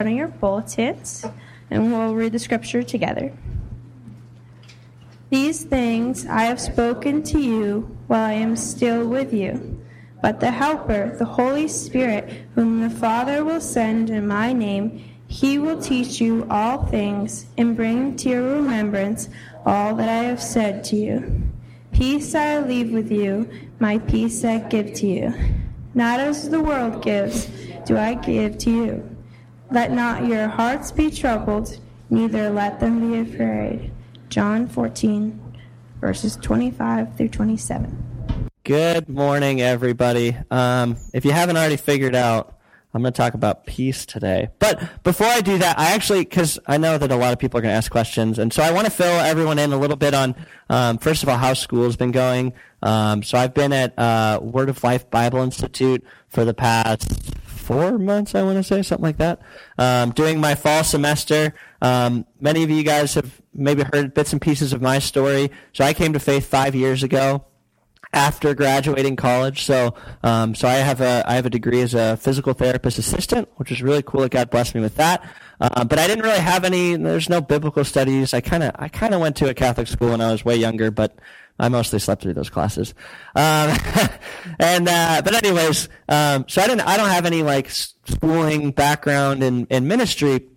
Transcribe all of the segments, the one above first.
on your bulletins, and we'll read the scripture together. These things I have spoken to you while I am still with you. But the Helper, the Holy Spirit, whom the Father will send in my name, he will teach you all things and bring to your remembrance all that I have said to you. Peace I leave with you, my peace I give to you. Not as the world gives, do I give to you. Let not your hearts be troubled, neither let them be afraid. John 14, verses 25 through 27. Good morning, everybody. Um, if you haven't already figured out, I'm going to talk about peace today. But before I do that, I actually, because I know that a lot of people are going to ask questions, and so I want to fill everyone in a little bit on, um, first of all, how school's been going. Um, so I've been at uh, Word of Life Bible Institute for the past four months, I want to say, something like that. Um, doing my fall semester. Um, many of you guys have maybe heard bits and pieces of my story. So I came to faith five years ago after graduating college. So, um, so I have a I have a degree as a physical therapist assistant, which is really cool. That God blessed me with that. Uh, but I didn't really have any. There's no biblical studies. I kind of I kind of went to a Catholic school when I was way younger, but I mostly slept through those classes. Um, and uh, but anyways, um, so I didn't. I don't have any like schooling background in in ministry.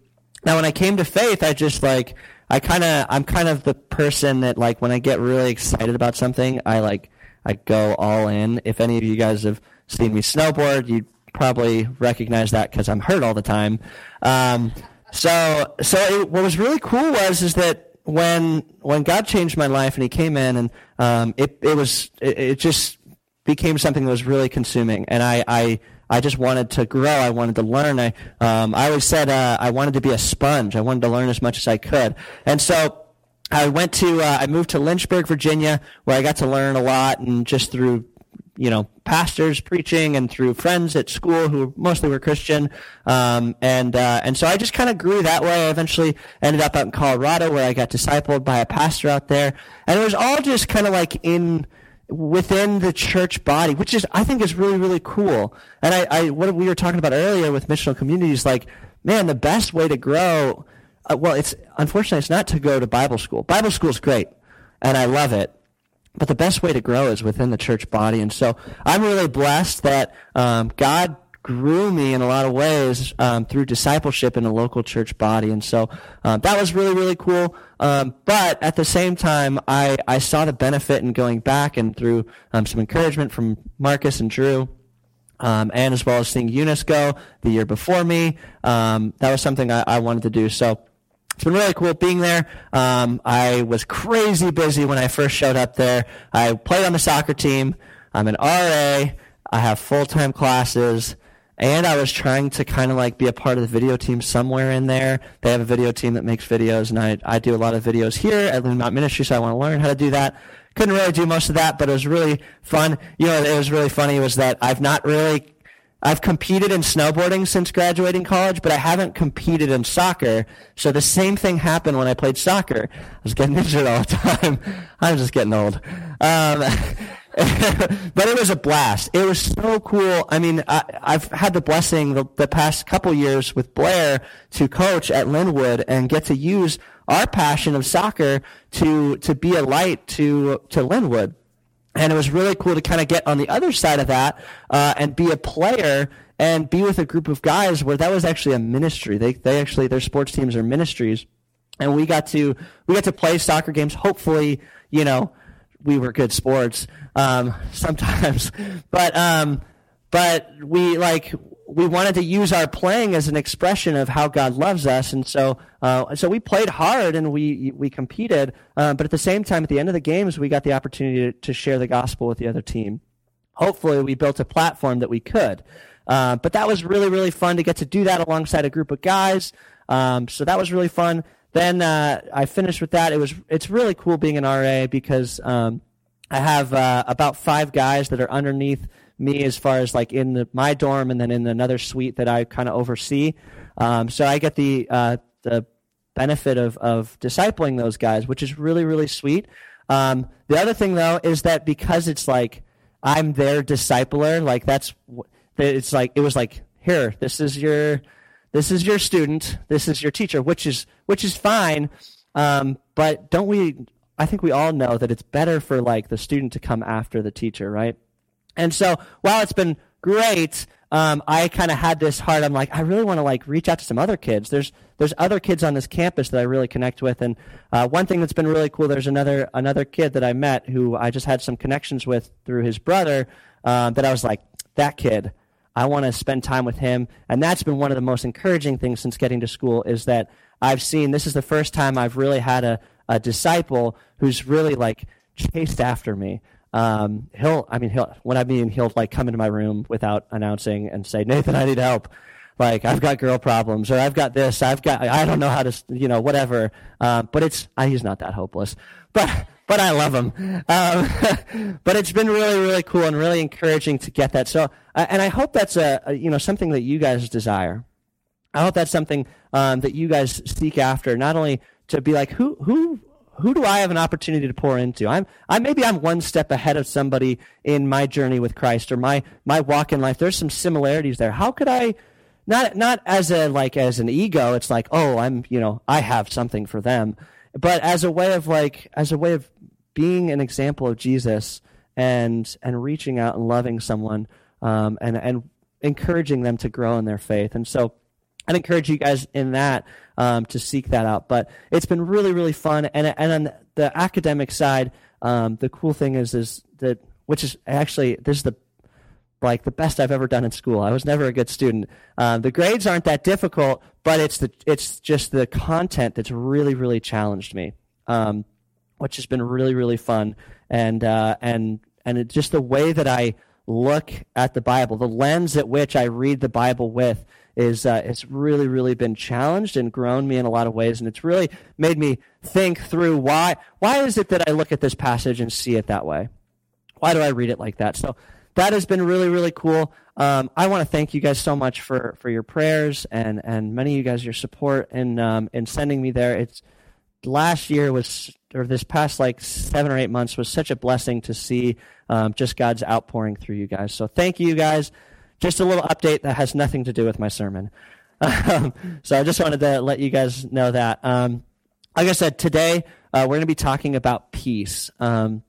Now, when I came to faith, I just like I kind of I'm kind of the person that like when I get really excited about something, I like I go all in. If any of you guys have seen me snowboard, you probably recognize that because I'm hurt all the time. Um, so so it, what was really cool was is that when when God changed my life and He came in and um, it it was it, it, just became something that was really consuming and I, I I just wanted to grow. I wanted to learn. I um, I always said uh, I wanted to be a sponge. I wanted to learn as much as I could. And so I went to uh, I moved to Lynchburg, Virginia, where I got to learn a lot and just through you know pastors preaching and through friends at school who mostly were Christian, um, and uh, and so I just kind of grew that way. I eventually ended up out in Colorado where I got discipled by a pastor out there, and it was all just kind of like in within the church body, which is I think is really really cool. And I, I what we were talking about earlier with missional communities, like man, the best way to grow. Uh, well, it's unfortunately it's not to go to Bible school. Bible school is great, and I love it but the best way to grow is within the church body. And so I'm really blessed that um, God grew me in a lot of ways um, through discipleship in a local church body. And so um, that was really, really cool. Um, but at the same time, I, I saw the benefit in going back and through um, some encouragement from Marcus and Drew. Um, and as well as seeing Eunice go the year before me, that was something I, I wanted to do. So it's been really cool being there. Um, I was crazy busy when I first showed up there. I played on the soccer team. I'm an RA. I have full time classes. And I was trying to kind of like be a part of the video team somewhere in there. They have a video team that makes videos, and I, I do a lot of videos here at Loon Mountain Ministry, so I want to learn how to do that. Couldn't really do most of that, but it was really fun. You know, it was really funny was that I've not really I've competed in snowboarding since graduating college, but I haven't competed in soccer. So the same thing happened when I played soccer. I was getting injured all the time. I'm just getting old. Um, but it was a blast. It was so cool. I mean, I, have had the blessing the, the past couple years with Blair to coach at Linwood and get to use our passion of soccer to to be a light to to Linwood. And it was really cool to kind of get on the other side of that uh, and be a player and be with a group of guys where that was actually a ministry. They they actually their sports teams are ministries, and we got to we got to play soccer games. Hopefully, you know, we were good sports um, sometimes, but um, but we like we wanted to use our playing as an expression of how God loves us, and so uh, so we played hard and we we competed. Uh, but at the same time, at the end of the games, we got the opportunity to, to, share the gospel with the other team. Hopefully, we built a platform that we could. Uh, but that was really really fun to get to do that alongside a group of guys. Um, so that was really fun. Then uh, I finished with that. It was it's really cool being an RA because um, I have uh, about five guys that are underneath me as far as like in the, my dorm and then in another suite that I kind of oversee. Um, so I get the uh, the benefit of of discipling those guys, which is really really sweet. Um, the other thing though is that because it's like I'm their discipler, like that's it's like it was like here, this is your this is your student, this is your teacher, which is which is fine. Um, but don't we? I think we all know that it's better for like the student to come after the teacher, right? And so while it's been great, um, I kind of had this heart. I'm like, I really want to like reach out to some other kids. There's there's other kids on this campus that I really connect with, and uh, one thing that's been really cool. There's another another kid that I met who I just had some connections with through his brother. Um, that I was like, that kid. I want to spend time with him, and that's been one of the most encouraging things since getting to school. Is that I've seen this is the first time I've really had a, a disciple who's really like chased after me. Um, he'll, I mean, he'll, when I mean, he'll like come into my room without announcing and say, Nathan, I need help. Like, I've got girl problems or I've got this, I've got, I don't know how to, you know, whatever. Um, but it's, uh, he's not that hopeless, but, but I love him. Um, but it's been really, really cool and really encouraging to get that. So, uh, and I hope that's a, a, you know, something that you guys desire. I hope that's something um, that you guys seek after, not only to be like, who, who, who do I have an opportunity to pour into? I'm, I maybe I'm one step ahead of somebody in my journey with Christ or my my walk in life. There's some similarities there. How could I, not not as a like as an ego? It's like, oh, I'm you know I have something for them, but as a way of like as a way of being an example of Jesus and and reaching out and loving someone um, and and encouraging them to grow in their faith. And so I'd encourage you guys in that um, to seek that out. But it's been really, really fun. And and on the academic side, um, the cool thing is is that which is actually this is the like the best I've ever done in school. I was never a good student. Um, the grades aren't that difficult, but it's the it's just the content that's really, really challenged me, um, which has been really, really fun. And uh, and and it's just the way that I look at the Bible, the lens at which I read the Bible with is uh, it's really really been challenged and grown me in a lot of ways and it's really made me think through why why is it that I look at this passage and see it that way? Why do I read it like that? So that has been really really cool. Um, I want to thank you guys so much for for your prayers and and many of you guys your support in um, in sending me there. It's last year was or this past like seven or eight months was such a blessing to see um, just God's outpouring through you guys. So thank you guys just a little update that has nothing to do with my sermon. Um, so I just wanted to let you guys know that. Um, like I said, today uh, we're going to be talking about peace. Um,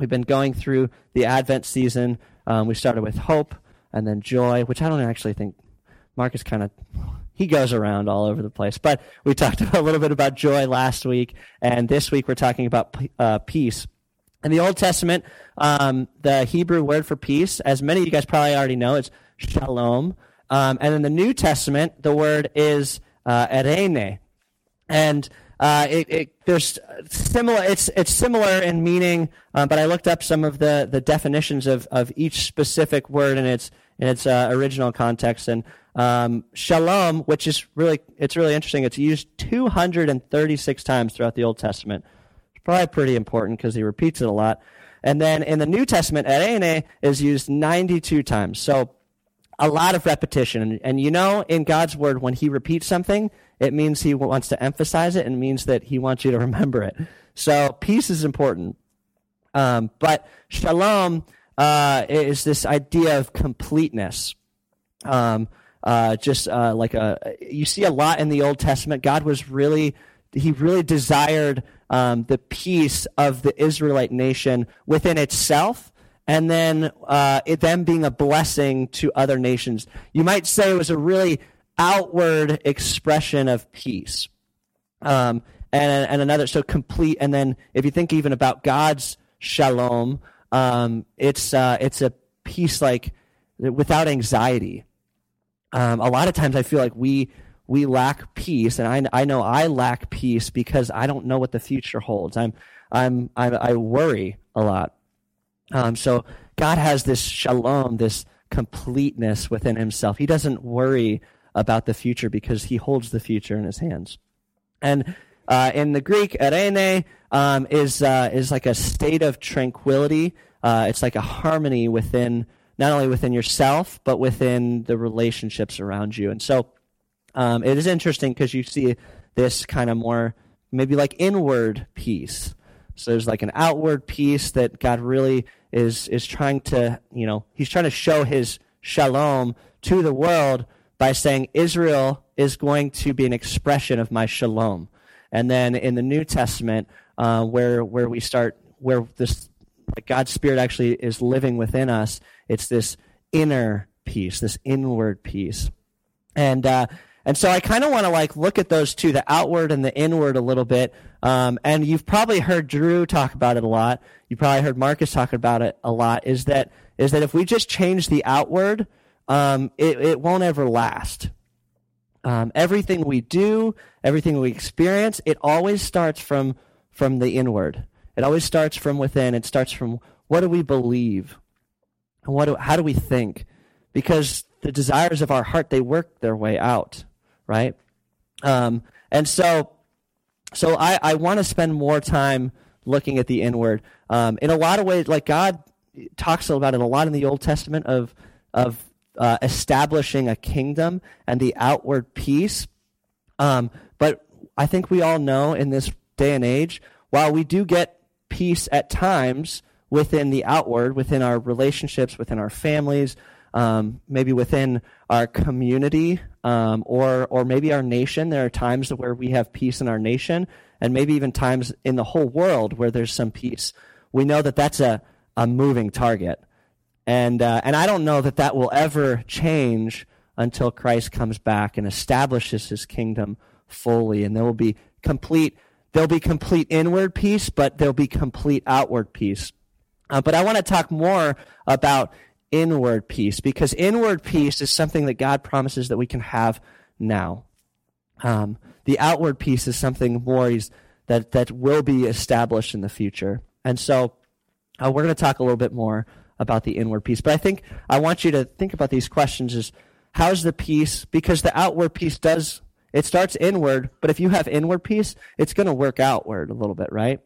we've been going through the Advent season. Um, we started with hope and then joy, which I don't actually think Marcus kind of he goes around all over the place. But we talked a little bit about joy last week, and this week we're talking about uh, peace. In the Old Testament, um, the Hebrew word for peace, as many of you guys probably already know, it's shalom. Um, and in the New Testament, the word is uh, eirene. And uh, it, it, there's similar. It's it's similar in meaning, uh, but I looked up some of the, the definitions of, of each specific word in its in its uh, original context. And um, shalom, which is really it's really interesting. It's used 236 times throughout the Old Testament. It's probably pretty important because he repeats it a lot. And then in the New Testament, eirene is used 92 times. So a lot of repetition. And, you know, in God's word, when he repeats something, it means he wants to emphasize it and means that he wants you to remember it. So peace is important. Um, but shalom uh, is this idea of completeness. Um, uh, just uh, like a, you see a lot in the Old Testament. God was really, he really desired um, the peace of the Israelite nation within itself and then uh, it then being a blessing to other nations. You might say it was a really outward expression of peace. Um, and, and another, so complete. And then if you think even about God's shalom, um, it's, uh, it's a peace like without anxiety. Um, a lot of times I feel like we, we lack peace, and I, I know I lack peace because I don't know what the future holds. I'm, I'm, I, I worry a lot. Um, so God has this shalom, this completeness within himself. He doesn't worry about the future because he holds the future in his hands. And uh, in the Greek, eirene um, is uh, is like a state of tranquility. Uh, it's like a harmony within not only within yourself but within the relationships around you. And so um, it is interesting because you see this kind of more maybe like inward peace. So there's like an outward peace that God really is is trying to, you know, he's trying to show his shalom to the world, by saying Israel is going to be an expression of my shalom. And then in the New Testament, uh, where where we start, where this like God's Spirit actually is living within us, it's this inner peace, this inward peace, and uh, and so I kind of want to like look at those two, the outward and the inward, a little bit. Um, and you've probably heard Drew talk about it a lot. You probably heard Marcus talk about it a lot. Is that is that if we just change the outward, um, it, it won't ever last. Um, everything we do, everything we experience, it always starts from from the inward. It always starts from within. It starts from what do we believe, and what do, how do we think, because the desires of our heart they work their way out, right? Um, and so, so I, I want to spend more time looking at the inward. Um, in a lot of ways, like God talks about it a lot in the Old Testament of of uh, establishing a kingdom and the outward peace. Um, but I think we all know in this day and age, while we do get peace at times within the outward, within our relationships, within our families, um, maybe within our community, um, or or maybe our nation. There are times where we have peace in our nation, and maybe even times in the whole world where there's some peace. We know that that's a, a moving target. And, uh, and I don't know that that will ever change until Christ comes back and establishes his kingdom fully. And there will be complete, there'll be complete inward peace, but there'll be complete outward peace. Uh, but I want to talk more about inward peace because inward peace is something that God promises that we can have now. Um, the outward peace is something more that, that will be established in the future. And so uh, we're going to talk a little bit more about the inward peace. But I think I want you to think about these questions is how's the peace? Because the outward peace does, it starts inward, but if you have inward peace, it's going to work outward a little bit, right?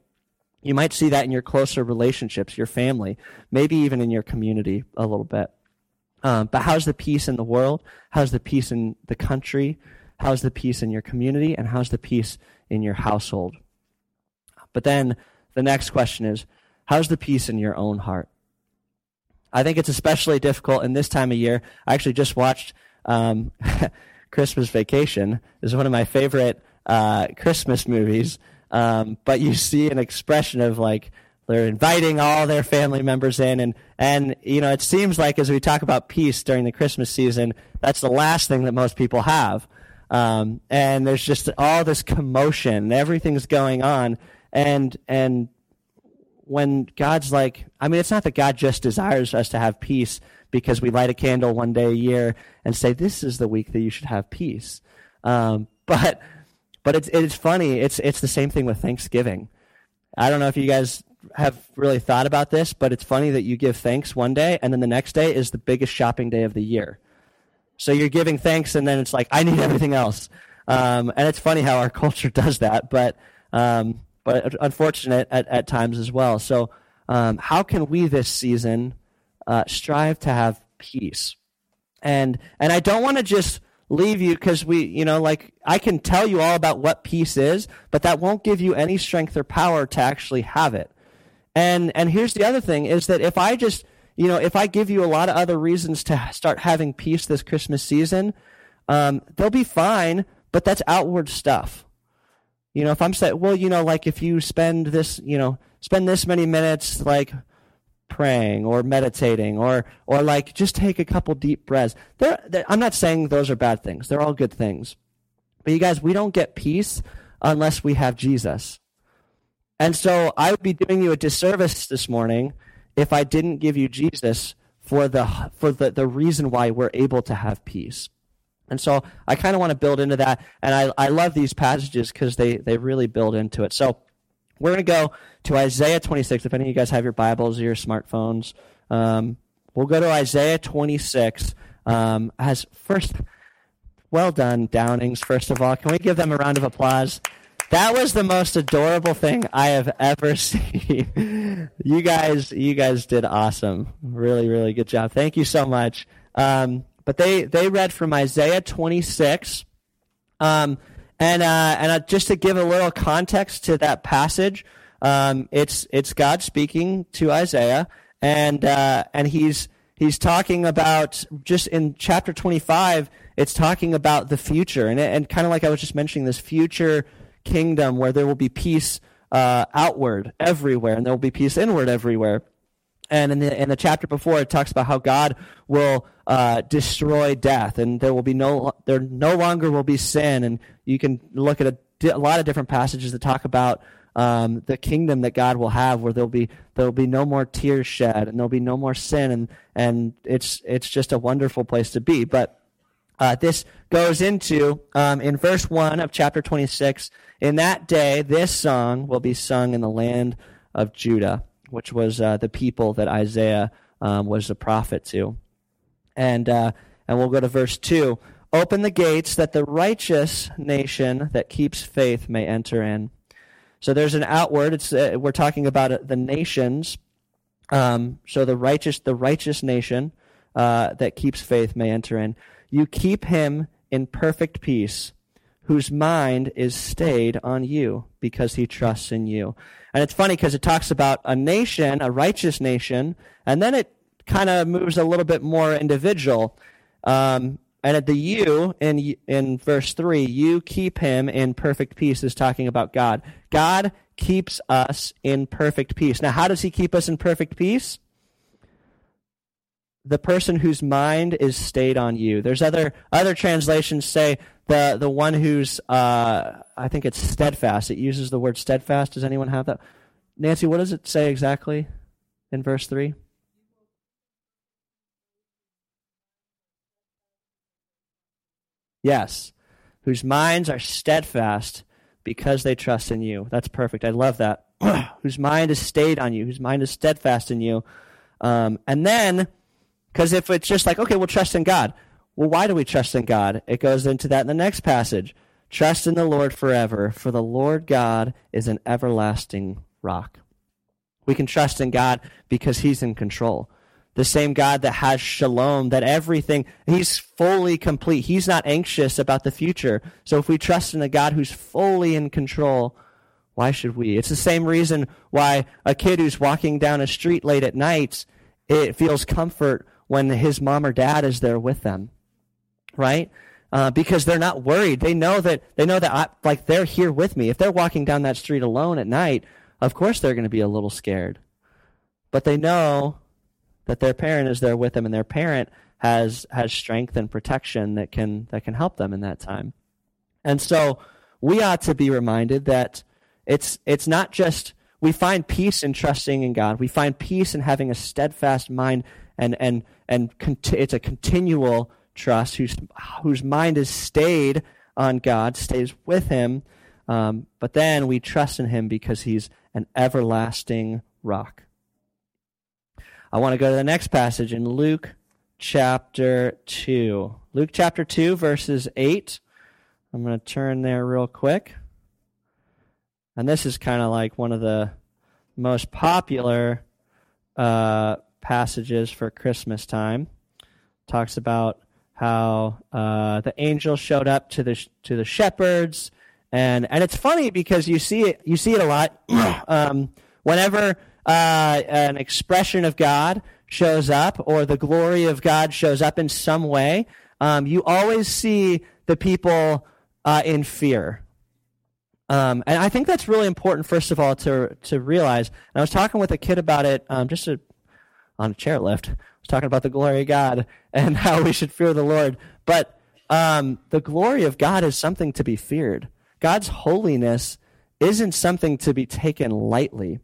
You might see that in your closer relationships, your family, maybe even in your community a little bit. Um, but how's the peace in the world? How's the peace in the country? How's the peace in your community? And how's the peace in your household? But then the next question is, how's the peace in your own heart? I think it's especially difficult in this time of year. I actually just watched um, Christmas Vacation. is one of my favorite uh, Christmas movies. Um, but you see an expression of like they're inviting all their family members in, and and you know it seems like as we talk about peace during the Christmas season, that's the last thing that most people have. Um, and there's just all this commotion, everything's going on, and and when God's like, I mean, it's not that God just desires us to have peace because we light a candle one day a year and say, this is the week that you should have peace. Um, but, but it's, it's funny. It's, it's the same thing with Thanksgiving. I don't know if you guys have really thought about this, but it's funny that you give thanks one day and then the next day is the biggest shopping day of the year. So you're giving thanks and then it's like, I need everything else. Um, and it's funny how our culture does that, but, um, but unfortunate at, at times as well. So, um, how can we this season uh, strive to have peace? And and I don't want to just leave you because we, you know, like I can tell you all about what peace is, but that won't give you any strength or power to actually have it. And and here's the other thing is that if I just, you know, if I give you a lot of other reasons to start having peace this Christmas season, um, they'll be fine, but that's outward stuff. You know, if I'm saying, well, you know, like if you spend this, you know, spend this many minutes like praying or meditating or or like just take a couple deep breaths. There, I'm not saying those are bad things. They're all good things. But you guys, we don't get peace unless we have Jesus. And so I would be doing you a disservice this morning if I didn't give you Jesus for the for the, the reason why we're able to have peace. And so I kind of want to build into that. And I, I love these passages because they, they really build into it. So we're going to go to Isaiah 26. If any of you guys have your Bibles or your smartphones, um, we'll go to Isaiah 26. Um, as first, well done, Downings, first of all. Can we give them a round of applause? That was the most adorable thing I have ever seen. you guys, you guys did awesome. Really, really good job. Thank you so much. Um, but they, they read from Isaiah 26. Um, and uh, and uh, just to give a little context to that passage, um, it's it's God speaking to Isaiah, and uh, and he's he's talking about just in chapter 25, it's talking about the future. And, and kind of like I was just mentioning, this future kingdom where there will be peace uh, outward everywhere and there will be peace inward everywhere. And in the, in the chapter before, it talks about how God will uh, destroy death, and there will be no there no longer will be sin. And you can look at a, a lot of different passages that talk about um, the kingdom that God will have, where there'll be there'll be no more tears shed, and there'll be no more sin, and and it's it's just a wonderful place to be. But uh, this goes into um, in verse one of chapter twenty six. In that day, this song will be sung in the land of Judah which was uh, the people that Isaiah um, was a prophet to. And, uh, and we'll go to verse 2. Open the gates that the righteous nation that keeps faith may enter in. So there's an outward. It's, uh, we're talking about the nations. Um, so the righteous, the righteous nation uh, that keeps faith may enter in. You keep him in perfect peace, whose mind is stayed on you because he trusts in you. And it's funny because it talks about a nation, a righteous nation, and then it kind of moves a little bit more individual. Um, and at the you in in verse three, you keep him in perfect peace is talking about God. God keeps us in perfect peace. Now, how does he keep us in perfect peace? The person whose mind is stayed on you. There's other other translations say the the one who's uh, I think it's steadfast. It uses the word steadfast. Does anyone have that? Nancy, what does it say exactly in verse three? Yes, whose minds are steadfast because they trust in you. That's perfect. I love that. whose mind is stayed on you, whose mind is steadfast in you. Um, and then, because if it's just like, okay, we'll trust in God. Well, why do we trust in God? It goes into that in the next passage. Trust in the Lord forever, for the Lord God is an everlasting rock. We can trust in God because He's in control. The same God that has shalom, that everything, He's fully complete. He's not anxious about the future. So if we trust in a God who's fully in control, why should we? It's the same reason why a kid who's walking down a street late at night, it feels comfort when his mom or dad is there with them right? Uh, because they're not worried. They know that they know that I, like they're here with me. If they're walking down that street alone at night, of course they're going to be a little scared. But they know that their parent is there with them, and their parent has has strength and protection that can that can help them in that time. And so we ought to be reminded that it's it's not just we find peace in trusting in God. We find peace in having a steadfast mind, and and and conti- it's a continual trust, whose, whose mind is stayed on God, stays with Him. Um, but then we trust in Him because He's an everlasting rock. I want to go to the next passage in Luke chapter 2. Luke chapter 2, verses 8. I'm going to turn there real quick. And this is kind of like one of the most popular uh, passages for Christmas time. Talks about how uh, the angel showed up to the to the shepherds, and and it's funny because you see it you see it a lot um, whenever uh, an expression of God shows up or the glory of God shows up in some way. Um, you always see the people uh, in fear. Um, and I think that's really important, first of all, to to realize. And I was talking with a kid about it um, just a, on a chairlift I was talking about the glory of God and how we should fear the Lord. But um, the glory of God is something to be feared. God's holiness isn't something to be taken lightly.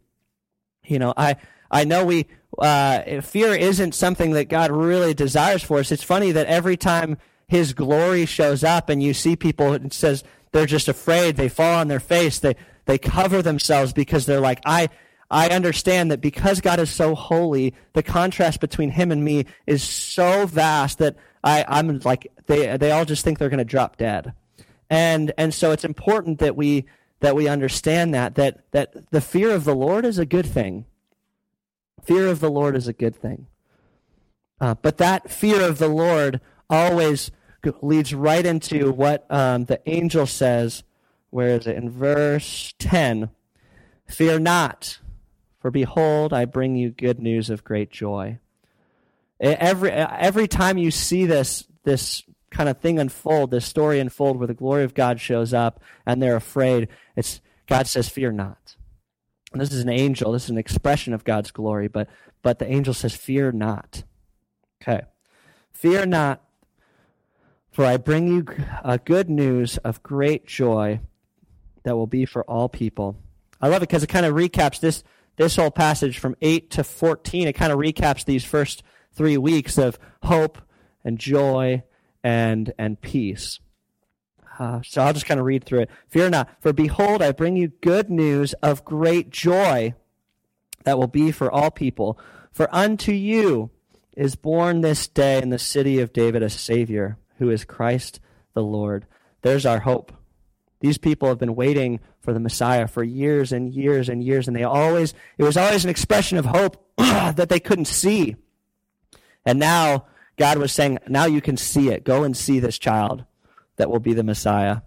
You know, I I know we uh, fear isn't something that God really desires for us. It's funny that every time His glory shows up and you see people, it says they're just afraid. They fall on their face. They they cover themselves because they're like, I I understand that because God is so holy, the contrast between him and me is so vast that I, I'm like they they all just think they're going to drop dead, and and so it's important that we that we understand that that that the fear of the Lord is a good thing. Fear of the Lord is a good thing, uh, but that fear of the Lord always leads right into what um, the angel says. Where is it in verse ten? Fear not for behold, I bring you good news of great joy. Every, every time you see this, this kind of thing unfold, this story unfold where the glory of God shows up and they're afraid, it's, God says, Fear not. And this is an angel. This is an expression of God's glory, but, but the angel says, Fear not. Okay. Fear not, for I bring you a uh, good news of great joy that will be for all people. I love it because it kind of recaps this this whole passage from 8 to 14. It kind of recaps these first three weeks of hope and joy and and peace. Uh, so I'll just kind of read through it. Fear not, for behold, I bring you good news of great joy that will be for all people. For unto you is born this day in the city of David a Savior, who is Christ the Lord. There's our hope. These people have been waiting for the Messiah for years and years and years, and they always, it was always an expression of hope that they couldn't see. And now God was saying, now you can see it. Go and see this child that will be the Messiah.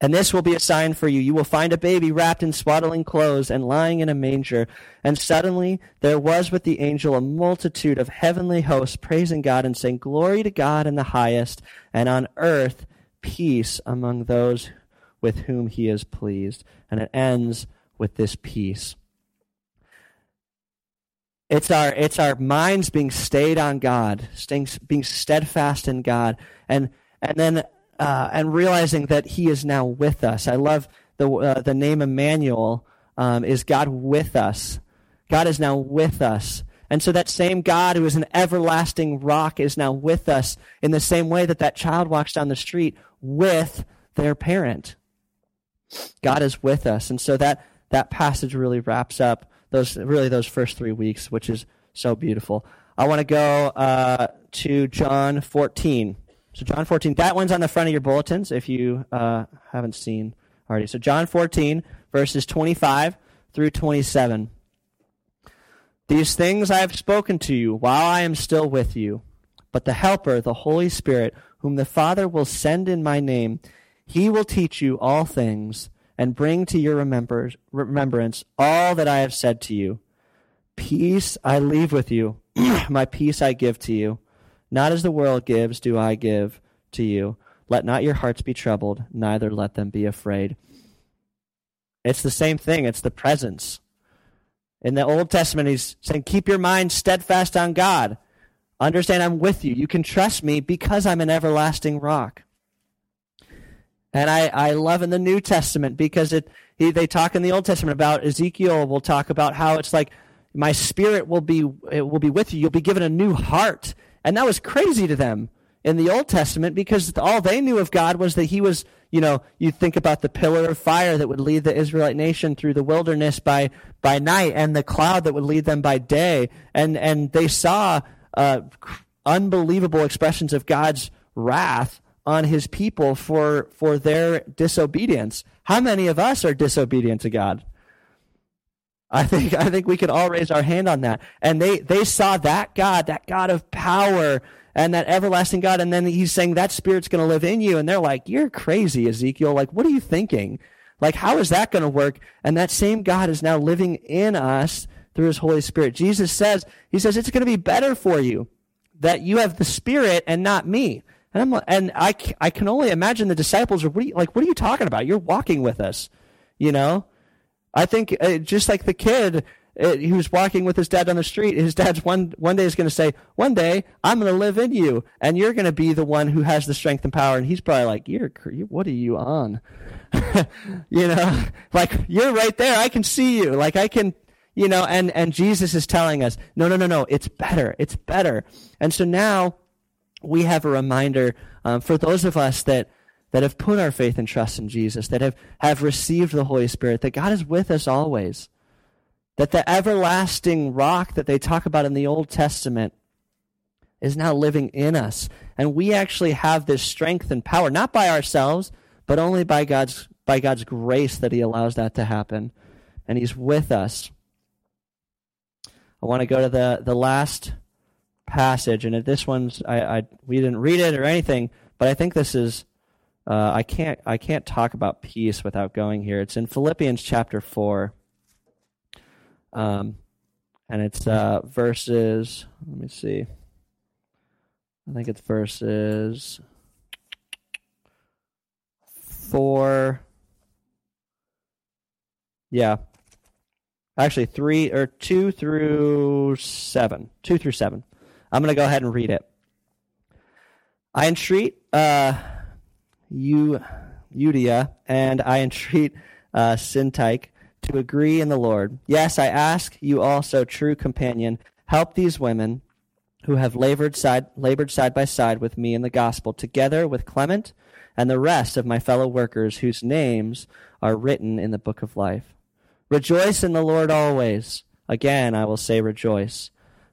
And this will be a sign for you. You will find a baby wrapped in swaddling clothes and lying in a manger. And suddenly there was with the angel a multitude of heavenly hosts praising God and saying, Glory to God in the highest, and on earth peace among those with whom he is pleased. And it ends with this peace. It's our, it's our minds being stayed on God, staying, being steadfast in God. And, and then uh, and realizing that He is now with us. I love the uh, the name Emmanuel um, is God with us. God is now with us. And so that same God who is an everlasting rock is now with us in the same way that that child walks down the street with their parent. God is with us. And so that, that passage really wraps up those, really those first three weeks, which is so beautiful. I want to go uh, to John 14. So John 14, that one's on the front of your bulletins if you uh, haven't seen already. So John 14, verses 25 through 27. These things I have spoken to you while I am still with you. But the Helper, the Holy Spirit, whom the Father will send in my name, he will teach you all things and bring to your remembrance all that I have said to you. Peace I leave with you, my peace I give to you. Not as the world gives, do I give to you. Let not your hearts be troubled, neither let them be afraid. It's the same thing, it's the presence. In the Old Testament, he's saying, Keep your mind steadfast on God. Understand I'm with you. You can trust me because I'm an everlasting rock. And I, I love in the New Testament because it he, they talk in the Old Testament about Ezekiel will talk about how it's like my spirit will be it will be with you. You'll be given a new heart and that was crazy to them in the Old Testament because all they knew of God was that he was, you know, you think about the pillar of fire that would lead the Israelite nation through the wilderness by, by night and the cloud that would lead them by day. And, and they saw uh, unbelievable expressions of God's wrath on his people for, for their disobedience. How many of us are disobedient to God? I think I think we could all raise our hand on that. And they they saw that God, that God of power and that everlasting God, and then he's saying that spirit's going to live in you, and they're like, "You're crazy, Ezekiel! Like, what are you thinking? Like, how is that going to work?" And that same God is now living in us through His Holy Spirit. Jesus says, He says it's going to be better for you that you have the Spirit and not me. And I'm and I I can only imagine the disciples are what are you, like, what are you talking about? You're walking with us, you know. I think uh, just like the kid uh, was walking with his dad on the street. His dad's one one day is going to say, "One day I'm going to live in you, and you're going to be the one who has the strength and power." And he's probably like, "You're what are you on?" you know, like you're right there. I can see you. Like I can, you know. And and Jesus is telling us, "No, no, no, no. It's better. It's better." And so now we have a reminder um, for those of us that that have put our faith and trust in Jesus, that have, have received the Holy Spirit, that God is with us always. That the everlasting rock that they talk about in the Old Testament is now living in us. And we actually have this strength and power, not by ourselves, but only by God's, by God's grace that He allows that to happen. And He's with us. I want to go to the, the last passage, and this one's I, I we didn't read it or anything, but I think this is uh, I can't I can't talk about peace without going here. It's in Philippians chapter four, um, and it's uh, verses. Let me see. I think it's verses four. Yeah. Actually, three or two through seven. Two through seven. I'm going to go ahead and read it. I entreat uh, you, Euodia, and I entreat uh, Syntyche to agree in the Lord. Yes, I ask you also, true companion, help these women who have labored side, labored side by side with me in the gospel, together with Clement and the rest of my fellow workers whose names are written in the book of life. Rejoice in the Lord always. Again, I will say rejoice.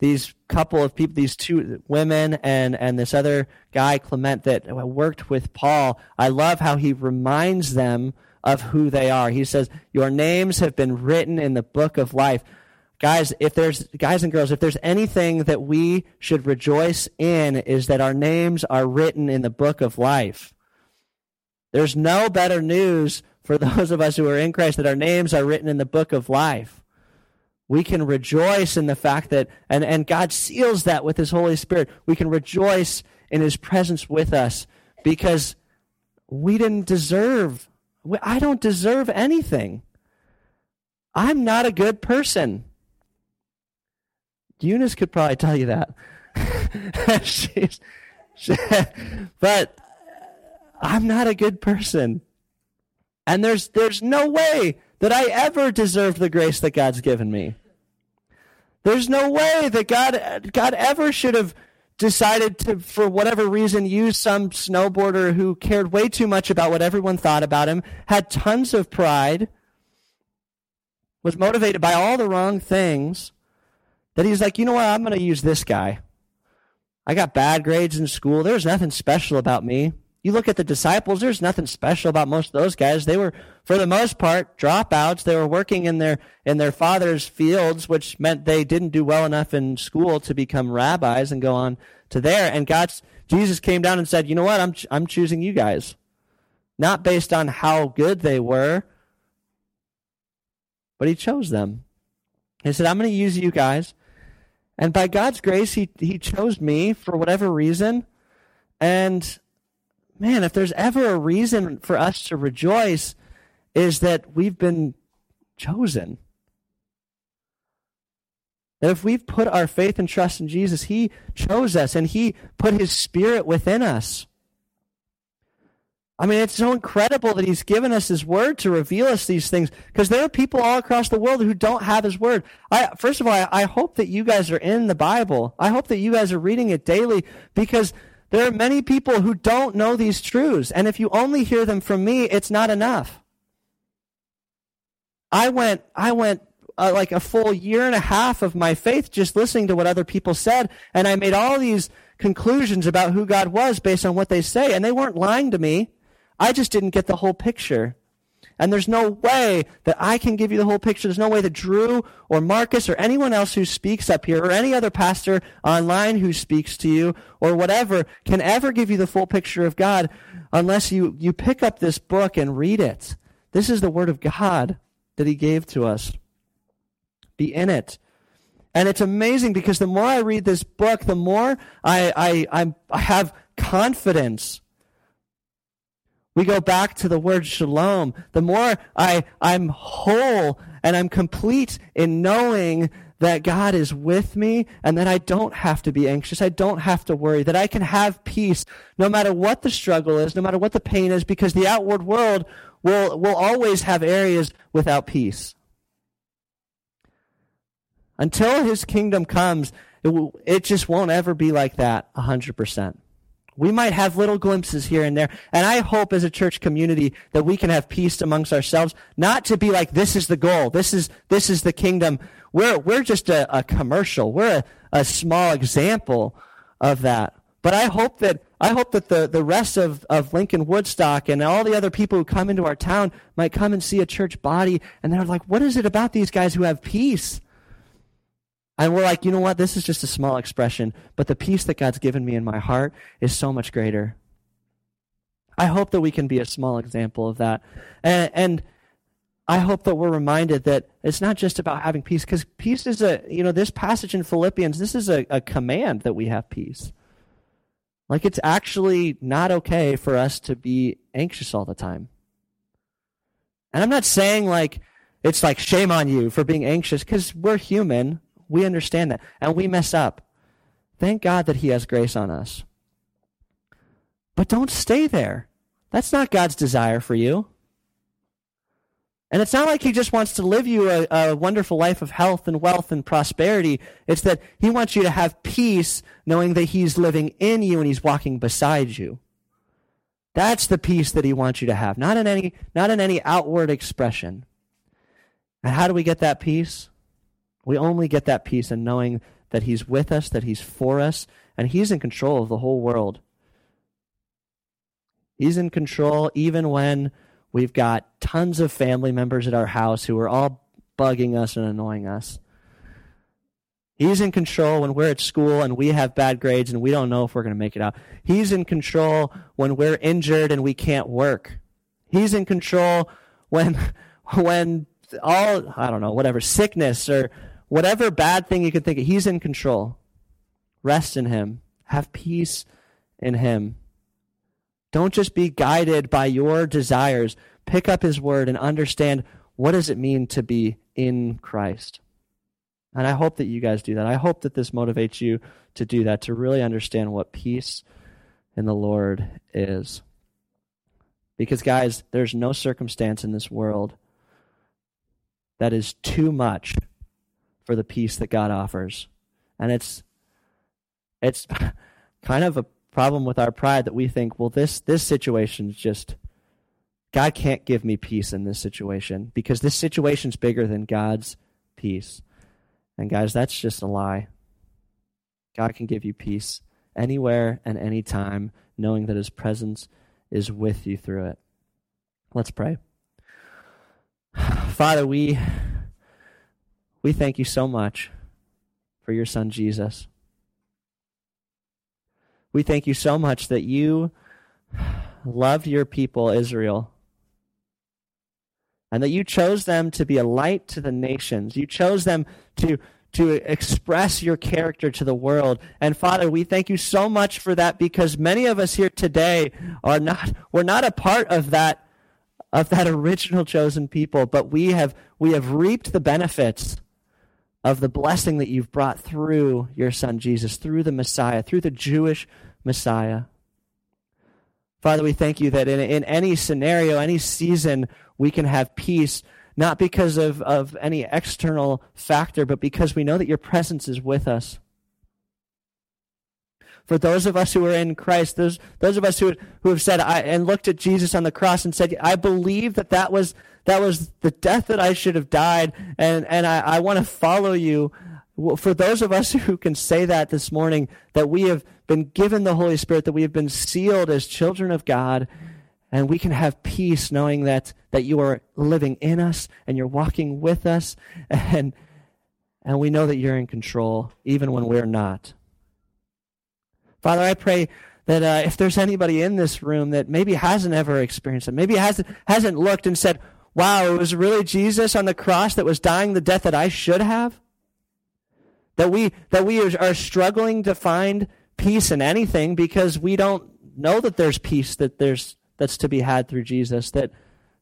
these couple of people, these two women and, and this other guy, Clement, that uh, worked with Paul, I love how he reminds them of who they are. He says, Your names have been written in the book of life. Guys, if there's, guys and girls, if there's anything that we should rejoice in, is that our names are written in the book of life. There's no better news for those of us who are in Christ that our names are written in the book of life. We can rejoice in the fact that, and, and God seals that with His Holy Spirit. We can rejoice in His presence with us because we didn't deserve, I don't deserve anything. I'm not a good person. Eunice could probably tell you that. She's, she, but I'm not a good person. And there's, there's no way that I ever deserved the grace that God's given me. There's no way that God, God ever should have decided to, for whatever reason, use some snowboarder who cared way too much about what everyone thought about him, had tons of pride, was motivated by all the wrong things, that he's like, you know what, I'm going to use this guy. I got bad grades in school. There's nothing special about me. You look at the disciples, there's nothing special about most of those guys. They were, for the most part, dropouts. They were working in their, in their father's fields, which meant they didn't do well enough in school to become rabbis and go on to there. And God's, Jesus came down and said, you know what? I'm, I'm choosing you guys. Not based on how good they were, but he chose them. He said, I'm going to use you guys. And by God's grace, he, he chose me for whatever reason. And man, if there's ever a reason for us to rejoice, is that we've been chosen. That if we've put our faith and trust in Jesus, He chose us and He put His Spirit within us. I mean, it's so incredible that He's given us His Word to reveal us these things because there are people all across the world who don't have His Word. I, first of all, I, I hope that you guys are in the Bible. I hope that you guys are reading it daily because there are many people who don't know these truths, and if you only hear them from me, it's not enough. I went, I went uh, like a full year and a half of my faith just listening to what other people said, and I made all these conclusions about who God was based on what they say, and they weren't lying to me. I just didn't get the whole picture. And there's no way that I can give you the whole picture. There's no way that Drew or Marcus or anyone else who speaks up here or any other pastor online who speaks to you or whatever can ever give you the full picture of God unless you, you pick up this book and read it. This is the Word of God that He gave to us. Be in it. And it's amazing because the more I read this book, the more I, I, I, I have confidence we go back to the word shalom. The more I, I'm whole and I'm complete in knowing that God is with me and that I don't have to be anxious. I don't have to worry, that I can have peace no matter what the struggle is, no matter what the pain is, because the outward world will, will always have areas without peace. Until his kingdom comes, it, will, it just won't ever be like that 100%. We might have little glimpses here and there. And I hope as a church community that we can have peace amongst ourselves, not to be like, this is the goal. This is, this is the kingdom. We're, we're just a, a commercial. We're a, a small example of that. But I hope that I hope that the, the rest of, of Lincoln Woodstock and all the other people who come into our town might come and see a church body and they're like, what is it about these guys who have peace? And we're like, you know what? This is just a small expression, but the peace that God's given me in my heart is so much greater. I hope that we can be a small example of that. And, and I hope that we're reminded that it's not just about having peace, because peace is a, you know, this passage in Philippians, this is a, a command that we have peace. Like it's actually not okay for us to be anxious all the time. And I'm not saying like it's like shame on you for being anxious because we're human. We understand that. And we mess up. Thank God that He has grace on us. But don't stay there. That's not God's desire for you. And it's not like he just wants to live you a, a, wonderful life of health and wealth and prosperity. It's that he wants you to have peace knowing that he's living in you and he's walking beside you. That's the peace that he wants you to have, not in any, not in any outward expression. And how do we get that peace? We only get that peace in knowing that he's with us, that he's for us, and he's in control of the whole world. He's in control even when we've got tons of family members at our house who are all bugging us and annoying us. He's in control when we're at school and we have bad grades and we don't know if we're going to make it out. He's in control when we're injured and we can't work. He's in control when when all I don't know, whatever sickness or whatever bad thing you could think of, he's in control. Rest in him. Have peace in him. Don't just be guided by your desires. Pick up his word and understand what does it mean to be in Christ. And I hope that you guys do that. I hope that this motivates you to do that, to really understand what peace in the Lord is. Because, guys, there's no circumstance in this world that is too much for the peace that God offers. And it's it's kind of a problem with our pride that we think, well, this this situation is just God can't give me peace in this situation because this situation's bigger than God's peace. And guys, that's just a lie. God can give you peace anywhere and anytime, knowing that his presence is with you through it. Let's pray. Father, we we thank you so much for your son Jesus. We thank you so much that you loved your people, Israel, and that you chose them to be a light to the nations. You chose them to, to express your character to the world. And Father, we thank you so much for that because many of us here today are not, we're not a part of that, of that original chosen people, but we have, we have reaped the benefits of the blessing that you've brought through your son Jesus, through the Messiah, through the Jewish Messiah. Father, we thank you that in, in any scenario, any season, we can have peace, not because of, of any external factor, but because we know that your presence is with us. For those of us who are in Christ, those, those of us who, who have said, I, and looked at Jesus on the cross and said, I believe that that was that was the death that I should have died, and, and I, I want to follow you. For those of us who can say that this morning, that we have been given the Holy Spirit, that we have been sealed as children of God, and we can have peace knowing that, that you are living in us and you're walking with us, and, and we know that you're in control even when we're not. Father, I pray that uh, if there's anybody in this room that maybe hasn't ever experienced it, maybe hasn't, hasn't looked and said, wow, it was really Jesus on the cross that was dying the death that I should have? That we, that we are struggling to find peace in anything because we don't know that there's peace that there's, that's to be had through Jesus. That,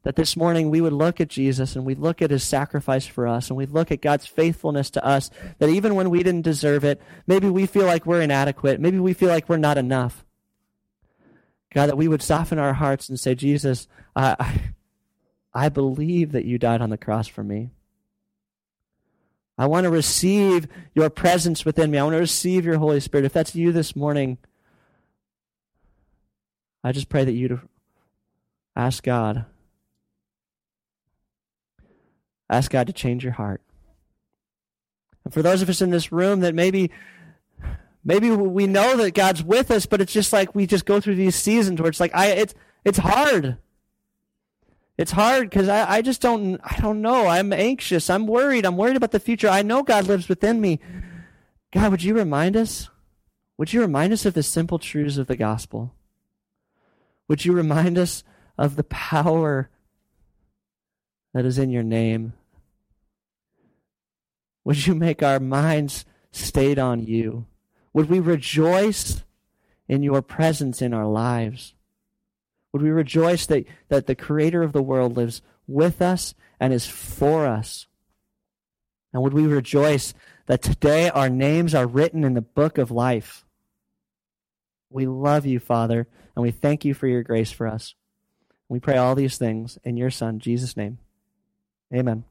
that this morning we would look at Jesus and we'd look at his sacrifice for us and we'd look at God's faithfulness to us. That even when we didn't deserve it, maybe we feel like we're inadequate, maybe we feel like we're not enough. God, that we would soften our hearts and say, Jesus, I, I believe that you died on the cross for me. I want to receive your presence within me. I want to receive your Holy Spirit. If that's you this morning, I just pray that you ask God. Ask God to change your heart. And for those of us in this room that maybe maybe we know that God's with us, but it's just like we just go through these seasons where it's like I it's it's hard. It's hard because I, I just don't I don't know. I'm anxious. I'm worried. I'm worried about the future. I know God lives within me. God, would you remind us? Would you remind us of the simple truths of the gospel? Would you remind us of the power that is in your name? Would you make our minds stayed on you? Would we rejoice in your presence in our lives? Would we rejoice that, that the Creator of the world lives with us and is for us? And would we rejoice that today our names are written in the book of life? We love you, Father, and we thank you for your grace for us. We pray all these things in your Son, Jesus' name. Amen.